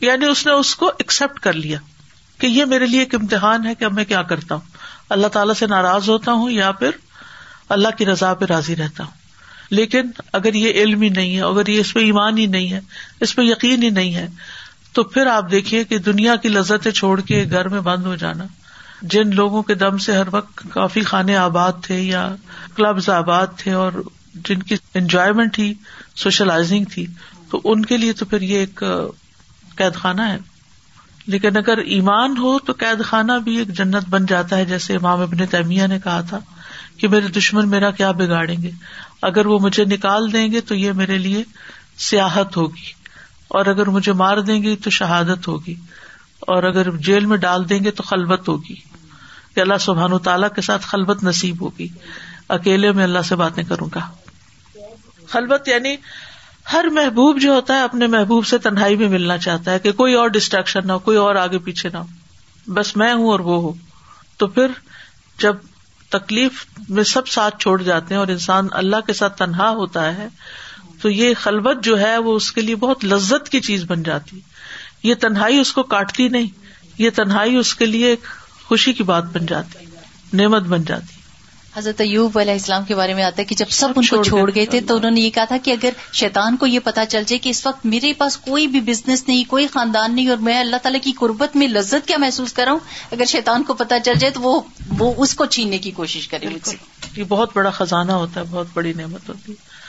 یعنی اس نے اس کو ایکسپٹ کر لیا کہ یہ میرے لیے ایک امتحان ہے کہ اب میں کیا کرتا ہوں۔ اللہ تعالیٰ سے ناراض ہوتا ہوں یا پھر اللہ کی رضا پہ راضی رہتا ہوں۔ لیکن اگر یہ علم ہی نہیں ہے، اگر یہ اس پہ ایمان ہی نہیں ہے، اس پہ یقین ہی نہیں ہے، تو پھر آپ دیکھیے کہ دنیا کی لذتیں چھوڑ کے گھر میں بند ہو جانا۔ جن لوگوں کے دم سے ہر وقت کافی کھانے آباد تھے یا کلبز آباد تھے اور جن کی انجوائےمنٹ تھی سوشلائزنگ تھی، تو ان کے لیے تو پھر یہ ایک قید خانہ ہے۔ لیکن اگر ایمان ہو تو قید خانہ بھی ایک جنت بن جاتا ہے، جیسے امام ابن تیمیہ نے کہا تھا۔ کہ میرے دشمن میرا کیا بگاڑیں گے؟ اگر وہ مجھے نکال دیں گے تو یہ میرے لیے سیاحت ہوگی۔ اور اگر مجھے مار دیں گے تو شہادت ہوگی۔ اور اگر جیل میں ڈال دیں گے تو خلبت ہوگی۔ کہ اللہ سبحان و تعالیٰ کے ساتھ خلبت نصیب ہوگی۔ اکیلے میں اللہ سے باتیں کروں گا۔ خلبت یعنی ہر محبوب جو ہوتا ہے اپنے محبوب سے تنہائی میں ملنا چاہتا ہے کہ کوئی اور ڈسٹریکشن نہ ہو، کوئی اور آگے پیچھے نہ ہو۔ بس میں ہوں اور وہ ہوں۔ تو پھر جب تکلیف میں سب ساتھ چھوڑ جاتے ہیں اور انسان اللہ کے ساتھ تنہا ہوتا ہے، تو یہ خلبت جو ہے وہ اس کے لیے بہت لذت کی چیز بن جاتی۔ یہ تنہائی اس کو کاٹتی نہیں، یہ تنہائی اس کے لیے ایک خوشی کی بات بن جاتی، نعمت بن جاتی۔ حضرت ایوب علیہ السلام کے بارے میں آتا ہے کہ جب سب ان کو چھوڑ گئے تھے تو انہوں نے یہ کہا تھا کہ اگر شیطان کو یہ پتا چل جائے کہ اس وقت میرے پاس کوئی بھی بزنس نہیں کوئی خاندان نہیں اور میں اللہ تعالیٰ کی قربت میں لذت کیا محسوس کر رہا ہوں اگر شیطان کو پتا چل جائے تو وہ وہ اس کو چھیننے کی کوشش کرے یہ بہت بڑا خزانہ ہوتا ہے بہت بڑی نعمت ہوتی ہے۔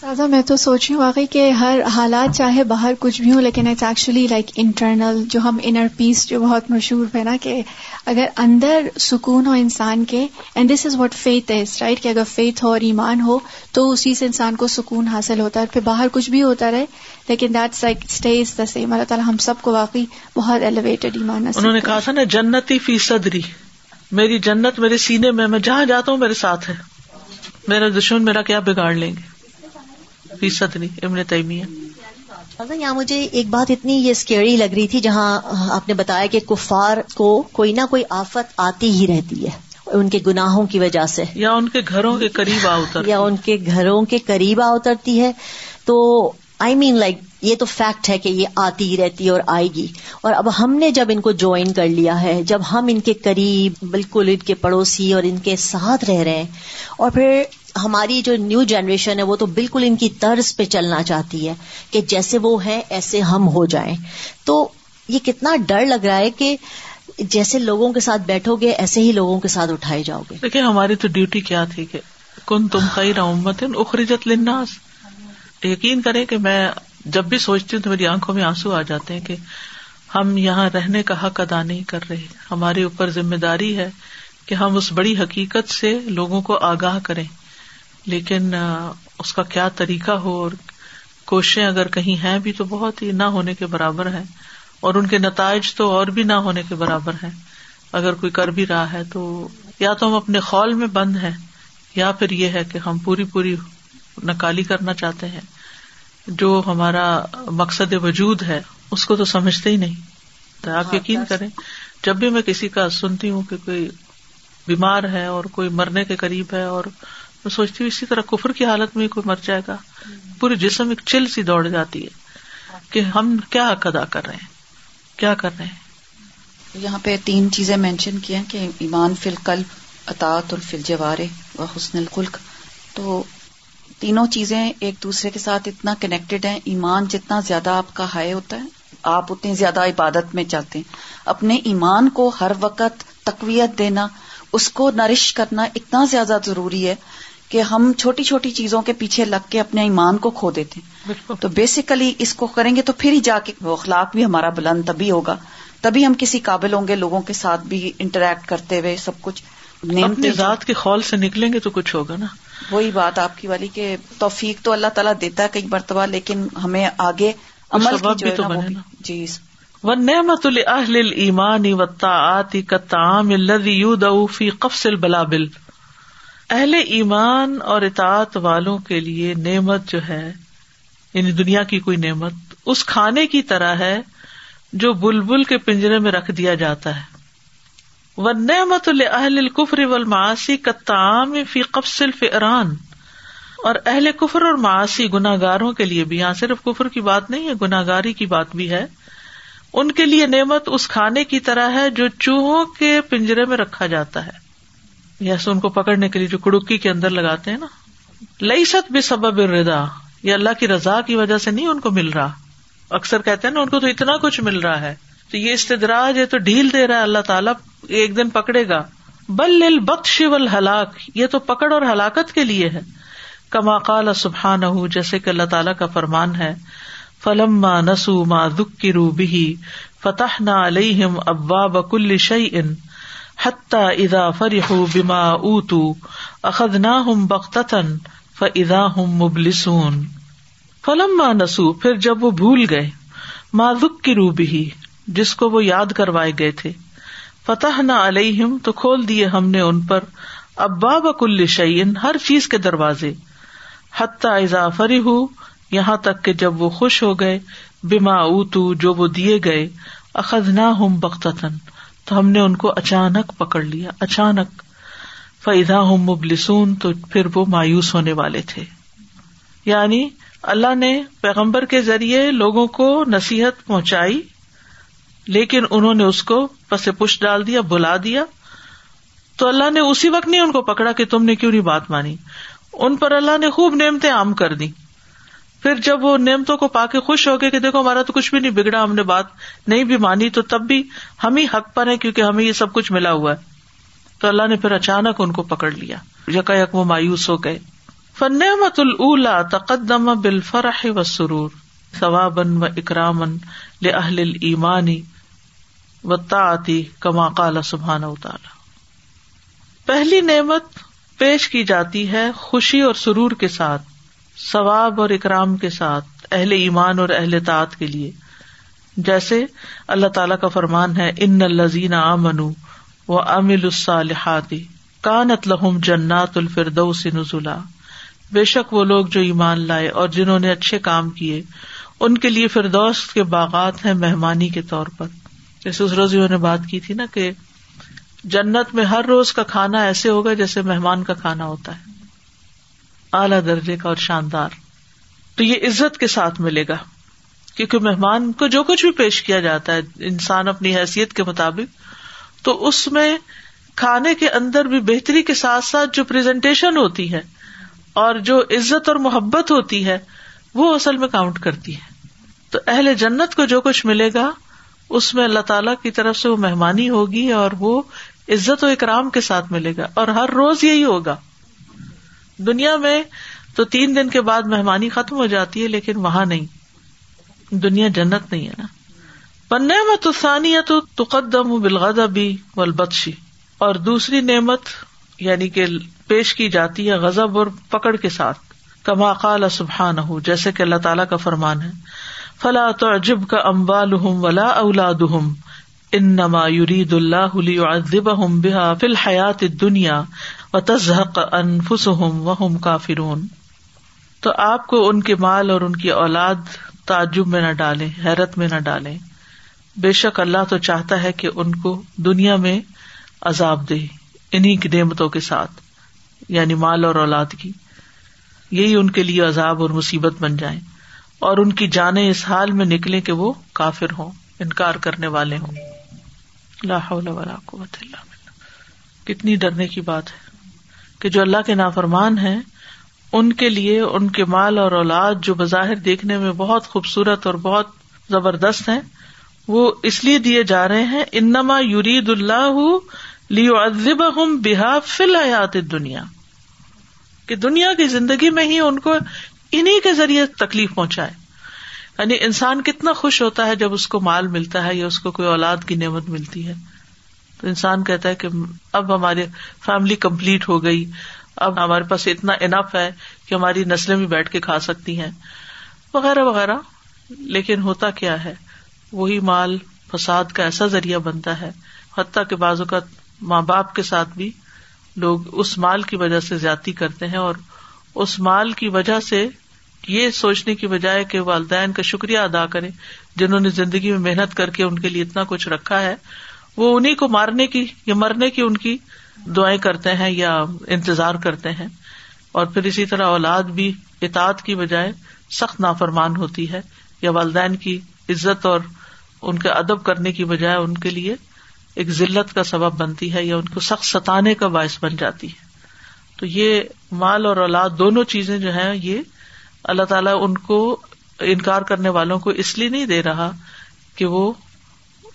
سازا میں تو سوچ رہی ہوں واقعی کہ ہر حالات چاہے باہر کچھ بھی ہوں لیکن اٹس ایکچولی لائک انٹرنل جو ہم انر پیس جو بہت مشہور ہے نا کہ اگر اندر سکون ہو انسان کے and this is what faith is right کہ اگر فیتھ ہو اور ایمان ہو تو اسی سے انسان کو سکون حاصل ہوتا ہے پھر باہر کچھ بھی ہوتا رہے لیکن that's like stay the same اللہ تعالیٰ ہم سب کو واقعی بہت ایلیویٹڈ ایمان انہوں نے کہا تھا نا جنتی فی صدری میری جنت میرے سینے میں میں جہاں جاتا ہوں میرے ساتھ ہے۔ میرا دشمن میرا کیا بگاڑ لیں گے؟ فیصد نہیں امن تیمیہ۔ یہاں مجھے ایک بات اتنی یہ اسکیری لگ رہی تھی جہاں آپ نے بتایا کہ کفار کو کوئی نہ کوئی آفت آتی ہی رہتی ہے ان کے گناہوں کی وجہ سے۔ یا ان کے گھروں کے قریب آ یا ان کے گھروں کے قریب آ اترتی ہے۔ تو آئی مین لائک یہ تو فیکٹ ہے کہ یہ آتی ہی رہتی ہے اور آئے گی۔ اور اب ہم نے جب ان کو جوائن کر لیا ہے جب ہم ان کے قریب بالکل ان کے پڑوسی اور ان کے ساتھ رہ رہے ہیں اور پھر ہماری جو نیو جنریشن ہے وہ تو بالکل ان کی طرز پہ چلنا چاہتی ہے کہ جیسے وہ ہے ایسے ہم ہو جائیں۔ تو یہ کتنا ڈر لگ رہا ہے کہ جیسے لوگوں کے ساتھ بیٹھو گے، ایسے ہی لوگوں کے ساتھ اٹھائے جاؤ گے۔ دیکھیں، ہماری تو ڈیوٹی کیا تھی کہ کن تم خیر امت اخرجت لناس یقین کریں کہ میں جب بھی سوچتی ہوں تو میری آنکھوں میں آنسو آ جاتے ہیں کہ ہم یہاں رہنے کا حق ادا نہیں کر رہے۔ ہمارے اوپر ذمہ داری ہے کہ ہم اس بڑی حقیقت سے لوگوں کو آگاہ کریں۔ لیکن اس کا کیا طریقہ ہو اور کوششیں اگر کہیں ہیں بھی تو بہت ہی نہ ہونے کے برابر ہے اور ان کے نتائج تو اور بھی نہ ہونے کے برابر ہے اگر کوئی کر بھی رہا ہے تو یا تو ہم اپنے خول میں بند ہیں یا پھر یہ ہے کہ ہم پوری پوری نکالی کرنا چاہتے ہیں۔ جو ہمارا مقصد وجود ہے اس کو تو سمجھتے ہی نہیں۔ تو آپ یقین کریں جب بھی میں کسی کا سنتی ہوں کہ کوئی بیمار ہے اور کوئی مرنے کے قریب ہے اور میں سوچتی ہوں اسی طرح کفر کی حالت میں کوئی مر جائے گا۔ پورے جسم ایک چل سی دوڑ جاتی ہے کہ ہم کیا حق ادا کر رہے ہیں؟ کیا کر رہے ہیں؟ یہاں پہ تین چیزیں مینشن کی ہیں کہ ایمان فل قلب اطاط اور فل جوارے و حسن القلق تو تینوں چیزیں ایک دوسرے کے ساتھ اتنا کنیکٹڈ ہیں، ایمان جتنا زیادہ آپ کا ہائی ہوتا ہے، آپ اتنی زیادہ عبادت میں چلتے ہیں۔ اپنے ایمان کو ہر وقت تقویت دینا، اس کو نرش کرنا اتنا زیادہ ضروری ہے کہ ہم چھوٹی چھوٹی چیزوں کے پیچھے لگ کے اپنے ایمان کو کھو دیتے ہیں۔ تو بیسیکلی اس کو کریں گے تو پھر ہی جا کے وہ اخلاق بھی ہمارا بلند تبھی ہوگا۔ تبھی ہم کسی قابل ہوں گے لوگوں کے ساتھ بھی انٹریکٹ کرتے ہوئے سب کچھ اپنی ذات کے خول سے نکلیں گے تو کچھ ہوگا نا۔ وہی بات آپ کی والی کہ توفیق تو اللہ تعالیٰ دیتا ہے کئی مرتبہ لیکن ہمیں آگے عمل کی جو ہے نا جی و نعمت الہل ایمانی و تعاتی کا تعام الذي يودع في قفص البلابل۔ اہل ایمان اور اطاعت والوں کے لیے نعمت جو ہے یعنی دنیا کی کوئی نعمت، اس کھانے کی طرح ہے جو بلبل کے پنجرے میں رکھ دیا جاتا ہے۔ و نعمت الہل القفر والمعاصی کا تعام فی قفص الفئران۔ اور اہل کفر اور معاشی گناگاروں کے لیے بھی، یہاں صرف کفر کی بات نہیں ہے گناگاری کی بات بھی ہے۔ ان کے لیے نعمت اس کھانے کی طرح ہے جو چوہوں کے پنجرے میں رکھا جاتا ہے۔ یس ان کو پکڑنے کے لیے جو کڑکی کے اندر لگاتے ہیں نا۔ لئی ست بھی سبب ردا یہ اللہ کی رضا کی وجہ سے نہیں ان کو مل رہا۔ اکثر کہتے ہیں نا، ان کو تو اتنا کچھ مل رہا ہے۔ تو یہ استدراج ہے، تو ڈھیل دے رہا ہے اللہ تعالیٰ، ایک دن پکڑے گا۔ بل بخش ہلاک یہ تو پکڑ اور ہلاکت کے لیے ہے۔ کما قال سبحان جیسے کہ اللہ تعالیٰ کا فرمان ہے۔ فلم نسو ما دکھ رو بھی فتح نہ علیہم ابا بکل شعی ان حتہ ادا فرح بما اوتو اخد نہ ہم بختن فدا ہم مبلسون. فلم نسو پھر جب وہ بھول گئے، ما کی رو بھی جس کو وہ یاد کروائے گئے تھے فتح نہ علیہم، تو کھول دیے ہم نے ان پر ابا بکل شعین ہر چیز کے دروازے حتیٰ اضافری ہو یہاں تک کہ جب وہ خوش ہو گئے بیما اوتو جو وہ دیے گئے اخذ نہ ہوں بختن تو ہم نے ان کو اچانک پکڑ لیا، اچانک۔ فیدا ہوں مبلسون تو پھر وہ مایوس ہونے والے تھے۔ یعنی اللہ نے پیغمبر کے ذریعے لوگوں کو نصیحت پہنچائی، لیکن انہوں نے اس کو پس پش ڈال دیا بلا دیا۔ تو اللہ نے اسی وقت نہیں ان کو پکڑا کہ تم نے کیوں نہیں بات مانی۔ ان پر اللہ نے خوب نعمتیں عام کر دی پھر جب وہ نعمتوں کو پا کے خوش ہو گئے کہ دیکھو ہمارا تو کچھ بھی نہیں بگڑا، ہم نے بات نہیں بھی مانی، تو تب بھی ہم ہی حق پر ہیں کیونکہ ہمیں یہ سب کچھ ملا ہوا ہے۔ تو اللہ نے پھر اچانک ان کو پکڑ لیا۔ یکا یک وہ مایوس ہو گئے۔ فنعمت اللہ تقدم بال فرح و سرور ثوابن و اکرامن لہل ایمانی و تعتی کما کالا سبحان تعالی پہلی نعمت پیش کی جاتی ہے خوشی اور سرور کے ساتھ۔ ثواب اور اکرام کے ساتھ، اہل ایمان اور اہل تعت کے لیے۔ جیسے اللہ تعالی کا فرمان ہے، ان الزین آ و امل الصالحاتی کانت لہم جنات الفردوس نزلا۔ بے شک وہ لوگ جو ایمان لائے اور جنہوں نے اچھے کام کیے، ان کے لیے فردوس کے باغات ہیں مہمانی کے طور پر۔ جیسے اس روز نے بات کی تھی نا کہ جنت میں ہر روز کا کھانا ایسے ہوگا جیسے مہمان کا کھانا ہوتا ہے۔ اعلی درجے کا اور شاندار۔ تو یہ عزت کے ساتھ ملے گا، کیونکہ مہمان کو جو کچھ بھی پیش کیا جاتا ہے، انسان اپنی حیثیت کے مطابق، تو اس میں کھانے کے اندر بھی بہتری کے ساتھ ساتھ جو پرزنٹیشن ہوتی ہے اور جو عزت اور محبت ہوتی ہے، وہ اصل میں کاؤنٹ کرتی ہے۔ تو اہل جنت کو جو کچھ ملے گا، اس میں اللہ تعالی کی طرف سے وہ مہمانی ہوگی اور وہ عزت و اکرام کے ساتھ ملے گا۔ اور ہر روز یہی ہوگا۔ دنیا میں تو تین دن کے بعد مہمانی ختم ہو جاتی ہے، لیکن وہاں نہیں۔ دنیا جنت نہیں ہے نا۔ پن ثانی یا تو تقدم بلغدا بھی ولبدشی اور دوسری نعمت یعنی کہ پیش کی جاتی ہے غزب اور پکڑ کے ساتھ۔ کما قال سبحان ہوں جیسے کہ اللہ تعالیٰ کا فرمان ہے۔ فلا تو عجب کا امبال ولا اولاد ان نما یورید اللہ بحا فی الحیات دنیا و تزحق انفس ہم کافرون۔ تو آپ کو ان کے مال اور ان کی اولاد تعجب میں نہ ڈالے حیرت میں نہ ڈالے بے شک اللہ تو چاہتا ہے کہ ان کو دنیا میں عذاب دے انہیں کی نعمتوں کے ساتھ یعنی مال اور اولاد کی۔ یہی ان کے لیے عذاب اور مصیبت بن جائے اور ان کی جانیں اس حال میں نکلے کہ وہ کافر ہوں، انکار کرنے والے ہوں۔ ولا قوت الا باللہ۔ کتنی ڈرنے کی بات ہے۔ کہ جو اللہ کے نافرمان ہیں، ان کے لیے ان کے مال اور اولاد جو بظاہر دیکھنے میں بہت خوبصورت اور بہت زبردست ہیں، وہ اس لیے دیے جا رہے ہیں، انما یورید اللہ لیو ہم بحا فل حیات دنیا کہ دنیا کی زندگی میں ہی ان کو انہیں کے ذریعے تکلیف پہنچائے۔ یعنی انسان کتنا خوش ہوتا ہے جب اس کو مال ملتا ہے یا اس کو کوئی اولاد کی نعمت ملتی ہے۔ تو انسان کہتا ہے کہ اب ہماری فیملی کمپلیٹ ہو گئی۔ اب ہمارے پاس اتنا انف ہے کہ ہماری نسلیں بھی بیٹھ کے کھا سکتی ہیں۔ وغیرہ وغیرہ۔ لیکن ہوتا کیا ہے؟ وہی مال فساد کا ایسا ذریعہ بنتا ہے۔ حتیٰ کے بازو کا ماں باپ کے ساتھ بھی لوگ اس مال کی وجہ سے زیادتی کرتے ہیں اور اس مال کی وجہ سے یہ سوچنے کی بجائے کہ والدین کا شکریہ ادا کرے جنہوں نے زندگی میں محنت کر کے ان کے لیے اتنا کچھ رکھا ہے وہ انہیں کو مارنے کی یا مرنے کی ان کی دعائیں کرتے ہیں یا انتظار کرتے ہیں اور پھر اسی طرح اولاد بھی اطاعت کی بجائے سخت نافرمان ہوتی ہے یا والدین کی عزت اور ان کے ادب کرنے کی بجائے ان کے لیے ایک ذلت کا سبب بنتی ہے یا ان کو سخت ستانے کا باعث بن جاتی ہے۔ تو یہ مال اور اولاد دونوں چیزیں جو ہیں یہ اللہ تعالیٰ ان کو انکار کرنے والوں کو اس لیے نہیں دے رہا کہ وہ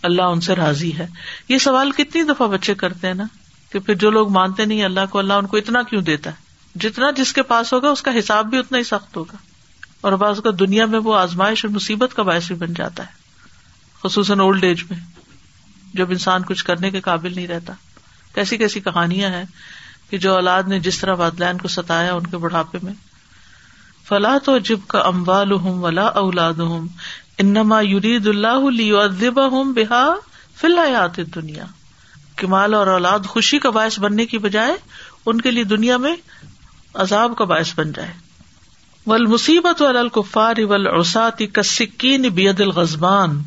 اللہ ان سے راضی ہے۔ یہ سوال کتنی دفعہ بچے کرتے ہیں نا کہ پھر جو لوگ مانتے نہیں اللہ کو، اللہ ان کو اتنا کیوں دیتا ہے؟ جتنا جس کے پاس ہوگا، اس کا حساب بھی اتنا ہی سخت ہوگا۔ اور بعض کا دنیا میں وہ آزمائش اور مصیبت کا باعث بھی بن جاتا ہے، خصوصاً اولڈ ایج میں۔ جب انسان کچھ کرنے کے قابل نہیں رہتا۔ کیسی کیسی کہانیاں ہیں کہ جو اولاد نے جس طرح وادلین کو ستایا ان کے بڑھاپے میں فلاح تو جب کا اموال ہوں ولا اولاد ہوں انما یورید اللہ ہوں بحا فی الحیات دنیا کمال اور اولاد خوشی کا باعث بننے کی بجائے ان کے لیے دنیا میں عذاب کا باعث بن جائے۔ ول مصیبت والفار ول اوساتی کسکین بید الغزبان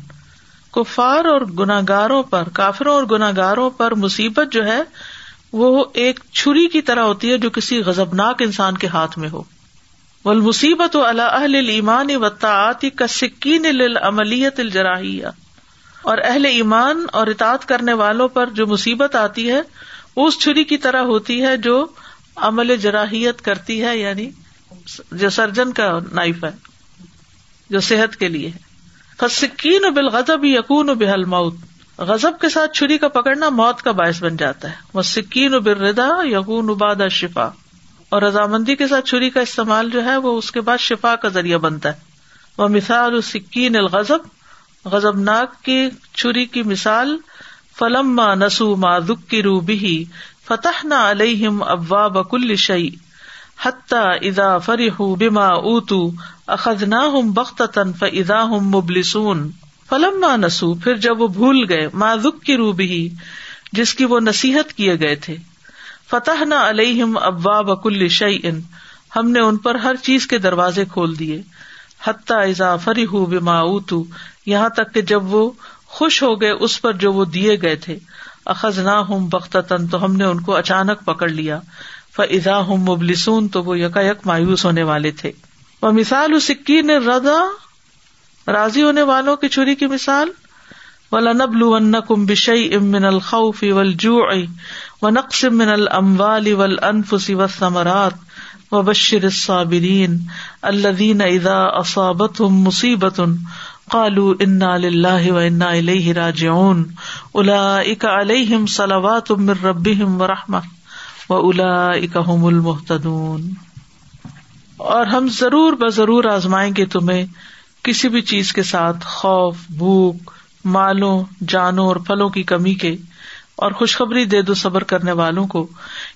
کفار اور گناگاروں پر، کافروں اور گناگاروں پر مصیبت جو ہے، وہ ایک چھری کی طرح ہوتی ہے جو کسی غزبناک انسان کے ہاتھ میں ہو۔ ول مصیبت و ایمان و تعتی کا سکین عملیت الجراہیہ اور اہل ایمان اور اطاط کرنے والوں پر جو مصیبت آتی ہے، اس چھری کی طرح ہوتی ہے جو عمل جراہیت کرتی ہے یعنی جو سرجن کا نائف ہے، جو صحت کے لیے ہے۔ سکین و بالغضب یقون و بحل موت غزب کے ساتھ چھری کا پکڑنا موت کا باعث بن جاتا ہے۔ وہ سکین و بردا یقون اباد شفا اور رضامندی کے ساتھ چھری کا استعمال جو ہے وہ اس کے بعد شفا کا ذریعہ بنتا ہے۔ وہ مثال السکین الغضب غزب ناک کی چھری کی مثال فلم نسو ما دکھ کی رو بھی فتح نہ علیہم ابا بکل شعی حتیٰ ادا فرح بما اوتو اخذ نہ ہوں بخت تن فضا ہوں مبلسون۔ فلم نسو، پھر جب وہ بھول گئے ماضک کی روبی جس کی وہ نصیحت کیے گئے تھے۔ فتح نہ علیہم ابا بکل شعی ان ہم نے ان پر ہر چیز کے دروازے کھول دیے۔ حتیٰ ازا فری ہوں بما اوتو یہاں تک کہ جب وہ خوش ہو گئے، اس پر جو وہ دیے گئے تھے۔ اخذ نہ ہوں بخت تن تو ہم نے ان کو اچانک پکڑ لیا۔ فضا ہوں مبلسون، تو وہ یکا یک مایوس ہونے والے تھے۔ وہ مثال سکین رضا، راضی ہونے والوں کی چھری کی مثال۔ ولنبل کم بشئی امن الخوف والجوع ونقص من الاموال والانفس والثمرات وبشر الصابرین الذین اذا اصابتهم مصیبت قالوا انا للہ و انا الیہ راجعون اولئک علیہم صلوات من ربهم ورحمہ الاحم اور ہم ضرور ب ضرور آزمائیں گے تمہیں کسی بھی چیز کے ساتھ خوف، بھوک مالوں، جانوں اور پھلوں کی کمی کے اور خوشخبری دے دو صبر کرنے والوں کو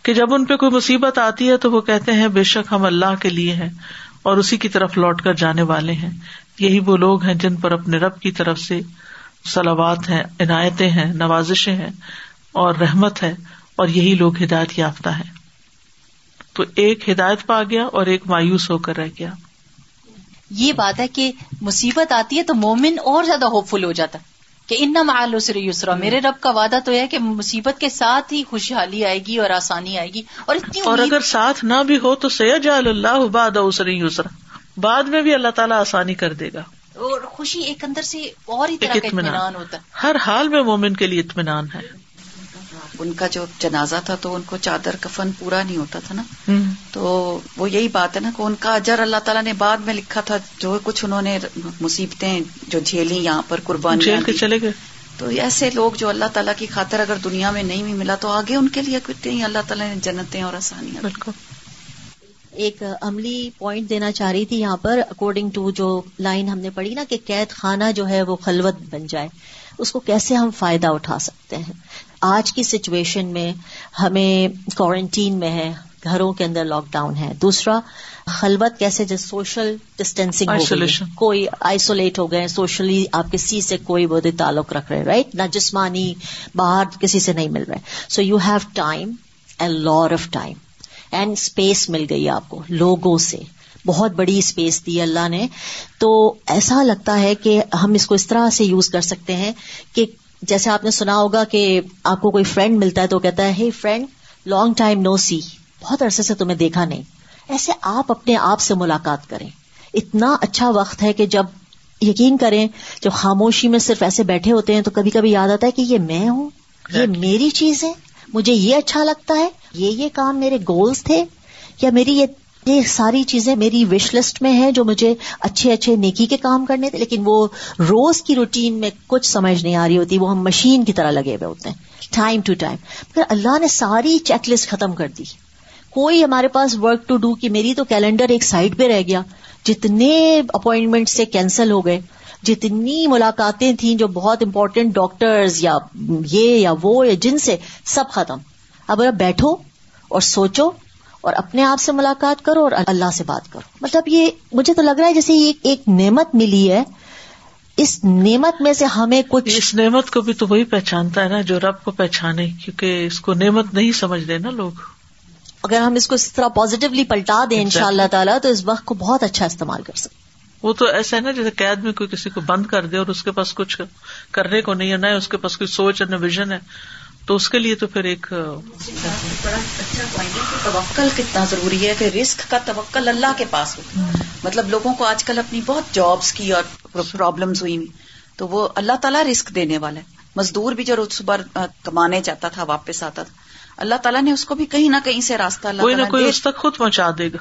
کہ جب ان پہ کوئی مصیبت آتی ہے تو وہ کہتے ہیں، بے شک ہم اللہ کے لیے ہیں اور اسی کی طرف لوٹ کر جانے والے ہیں۔ یہی وہ لوگ ہیں جن پر اپنے رب کی طرف سے سلوات ہیں، عنایتیں ہیں، نوازشیں ہیں اور رحمت ہے اور یہی لوگ ہدایت یافتہ ہیں۔ تو ایک ہدایت پا گیا اور ایک مایوس ہو کر رہ گیا۔ یہ بات ہے کہ مصیبت آتی ہے تو مومن اور زیادہ ہوپ فل ہو جاتا ہے۔ کہ ان سر یسرا میرے رب کا وعدہ تو ہے کہ مصیبت کے ساتھ ہی خوشحالی آئے گی اور آسانی آئے گی۔ اور اتنی اور اگر ساتھ نہ بھی ہو تو سید اللہ باد اسر یسرا بعد میں بھی اللہ تعالیٰ آسانی کر دے گا۔ اور خوشی ایک اندر سے اور ہی طرح اطمینان ہوتا ہے۔ ہر حال میں مومن کے لیے اطمینان ہے۔ ان کا جو جنازہ تھا تو ان کو چادر کفن پورا نہیں ہوتا تھا نا۔ تو وہ یہی بات ہے نا کہ ان کا اجر اللہ تعالیٰ نے بعد میں لکھا تھا جو کچھ انہوں نے مصیبتیں جو جھیلی یہاں پر قربانی چلے گئے۔ تو ایسے لوگ جو اللہ تعالیٰ کی خاطر اگر دنیا میں نہیں بھی ملا تو آگے ان کے لیے کتنی اللہ تعالیٰ نے جنتیں اور آسانیاں بالکل۔ ایک عملی پوائنٹ دینا چاہ رہی تھی یہاں پر اکارڈنگ ٹو جو لائن ہم نے پڑھی نا کہ قید خانہ جو ہے وہ خلوت بن جائے۔ اس کو کیسے ہم فائدہ اٹھا سکتے ہیں؟ آج کی سچویشن میں ہمیں کوارنٹین میں ہے گھروں کے اندر لاک ڈاؤن ہے۔ دوسرا خلوت کیسے جو سوشل ڈسٹینسنگ کوئی آئسولیٹ ہو گئے سوشلی آپ کسی سے کوئی بہت تعلق رکھ رہے رائٹ نہ جسمانی باہر کسی سے نہیں مل رہے۔ So you have time a lot of time and space مل گئی آپ کو لوگوں سے۔ بہت بڑی اسپیس دی اللہ نے۔ تو ایسا لگتا ہے کہ ہم اس کو اس طرح سے یوز کر سکتے ہیں کہ جیسے آپ نے سنا ہوگا کہ آپ کو کوئی فرینڈ ملتا ہے تو کہتا ہے friend long time no see بہت عرصے سے تمہیں دیکھا نہیں. ایسے آپ اپنے آپ سے ملاقات کریں. اتنا اچھا وقت ہے کہ جب یقین کریں جب خاموشی میں صرف ایسے بیٹھے ہوتے ہیں تو کبھی کبھی یاد آتا ہے کہ یہ میں ہوں یہ میری چیز ہے مجھے یہ اچھا لگتا ہے یہ یہ کام میرے گولز تھے یا میری یہ یہ ساری چیزیں میری وش لسٹ میں ہیں جو مجھے اچھے اچھے نیکی کے کام کرنے تھے، لیکن وہ روز کی روٹین میں کچھ سمجھ نہیں آ رہی ہوتی، وہ ہم مشین کی طرح لگے ہوئے ہوتے ہیں ٹائم ٹو ٹائم مگر اللہ نے ساری چیک لسٹ ختم کر دی۔ کوئی ہمارے پاس ورک ٹو ڈو کی میری تو کیلنڈر ایک سائڈ پہ رہ گیا۔ جتنے اپوائنٹمنٹ سے کینسل ہو گئے، جتنی ملاقاتیں تھیں جو بہت امپورٹینٹ ڈاکٹرز یا یہ یا وہ یا جن سے، سب ختم۔ اب اگر بیٹھو اور سوچو اور اپنے آپ سے ملاقات کرو اور اللہ سے بات کرو۔ مطلب یہ مجھے تو لگ رہا ہے جیسے یہ ایک نعمت ملی ہے۔ اس نعمت میں سے ہمیں کچھ اس نعمت کو بھی تو وہی پہچانتا ہے نا جو رب کو پہچانے کیونکہ اس کو نعمت نہیں سمجھ نا لوگ۔ اگر ہم اس کو اس طرح پازیٹیولی پلٹا دیں ان شاء اللہ تعالیٰ تو اس وقت کو بہت اچھا استعمال کر سکتے وہ تو ایسا ہے نا جیسے قید میں کوئی کسی کو بند کر دے اور اس کے پاس کچھ کرنے کو نہیں ہے نہ اس کے پاس کوئی سوچ اور نہ ویژن ہے۔ تو اس کے لیے تو پھر ایک بڑا اچھا پوائنٹ ہے کہ توکل کتنا ضروری ہے کہ رسک کا توکل اللہ کے پاس ہو۔ مطلب لوگوں کو آج کل اپنی بہت جابس کی اور پرابلمس ہوئی تو وہ اللہ تعالیٰ رسک دینے والا ہے۔ مزدور بھی جو روز صبح کمانے جاتا تھا واپس آتا تھا۔ اللہ تعالیٰ نے اس کو بھی کہیں نہ کہیں سے راستہ اللہ کوئی نہ کوئی اس تک خود پہنچا دے گا۔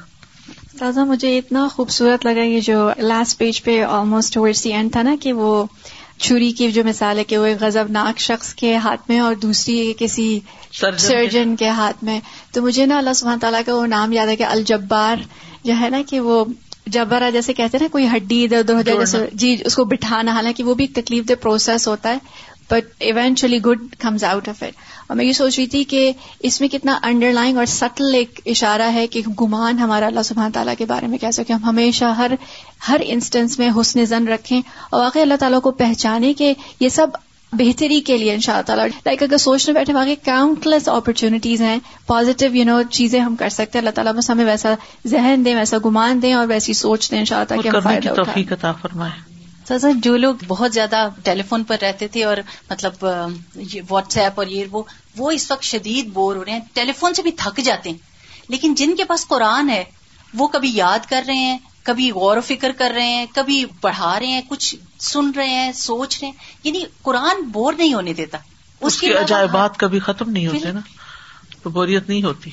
تازہ مجھے اتنا خوبصورت لگا یہ جو لاسٹ پیج پہ آلموسٹ ورڈ اینڈ تھا نا کہ وہ چھری کی جو مثال ہے کہ وہ ایک غزب ناک شخص کے ہاتھ میں اور دوسری کسی سرجن کے ہاتھ میں۔ تو مجھے نا اللہ سبحانہ تعالیٰ کا وہ نام یاد ہے کہ الجبار جو ہے نا کہ وہ جبرا جیسے کہتے ہیں نا کوئی ہڈی ادھر ادھر ہو جائے جیسے جی اس کو بٹھانا۔ حالانکہ وہ بھی تکلیف دہ پروسیس ہوتا ہے۔ But eventually good comes out of it اور میں یہ سوچ رہی تھی کہ اس میں کتنا انڈر لائن اور سٹل ایک اشارہ ہے کہ گمان ہمارا اللہ سبحانہ تعالیٰ کے بارے میں کہہ سکے ہم ہمیشہ ہر ہر انسٹنس میں حسن زن رکھیں اور واقعی اللہ تعالیٰ کو پہچانے کہ یہ سب بہتری کے لیے ان شاء اللہ تعالیٰ. لائک اگر سوچنے بیٹھے واقعی کاؤنٹ لیس اپرچونیٹیز ہیں پازیٹیو یو نو چیزیں ہم کر سکتے ہیں اللہ تعالیٰ بس ہمیں ویسا ذہن دیں ویسا گمان دیں اور ویسی سوچ دیں ان شاء اللہ فرمائے۔ سر جو لوگ بہت زیادہ ٹیلی فون پر رہتے تھے اور مطلب واٹس ایپ اور یہ وہ وہ اس وقت شدید بور ہو رہے ہیں۔ ٹیلی فون سے بھی تھک جاتے ہیں۔ لیکن جن کے پاس قرآن ہے وہ کبھی یاد کر رہے ہیں کبھی غور و فکر کر رہے ہیں کبھی پڑھا رہے ہیں کچھ سن رہے ہیں سوچ رہے ہیں۔ یعنی قرآن بور نہیں ہونے دیتا۔ اس کی عجائبات کبھی ختم نہیں ہوتے نا۔ تو بوریت نہیں ہوتی۔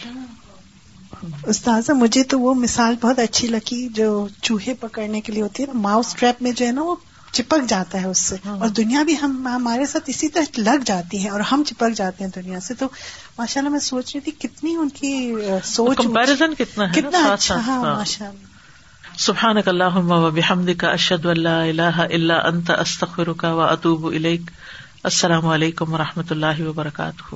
استاذہ مجھے تو وہ مثال بہت اچھی لگی جو چوہے پکڑنے کے لیے ہوتی ہے نا ماؤس ٹریپ میں جو ہے نا وہ چپک جاتا ہے اس سے۔ ہاں۔ اور دنیا بھی ہم ہمارے ساتھ اسی طرح لگ جاتی ہے اور ہم چپک جاتے ہیں دنیا سے۔ تو ماشاء اللہ میں سوچ رہی تھی کتنی ان کی سوچ کمپیرزن کتنا ہے کتنا اچھا ہاں, ہاں۔ ماشاء اللہ سبحان اللہ بحمد کا اشد اللہ اللہ اللہ انت استخر کا و اطوب السلام علیکم و رحمۃ اللہ وبرکاتہ۔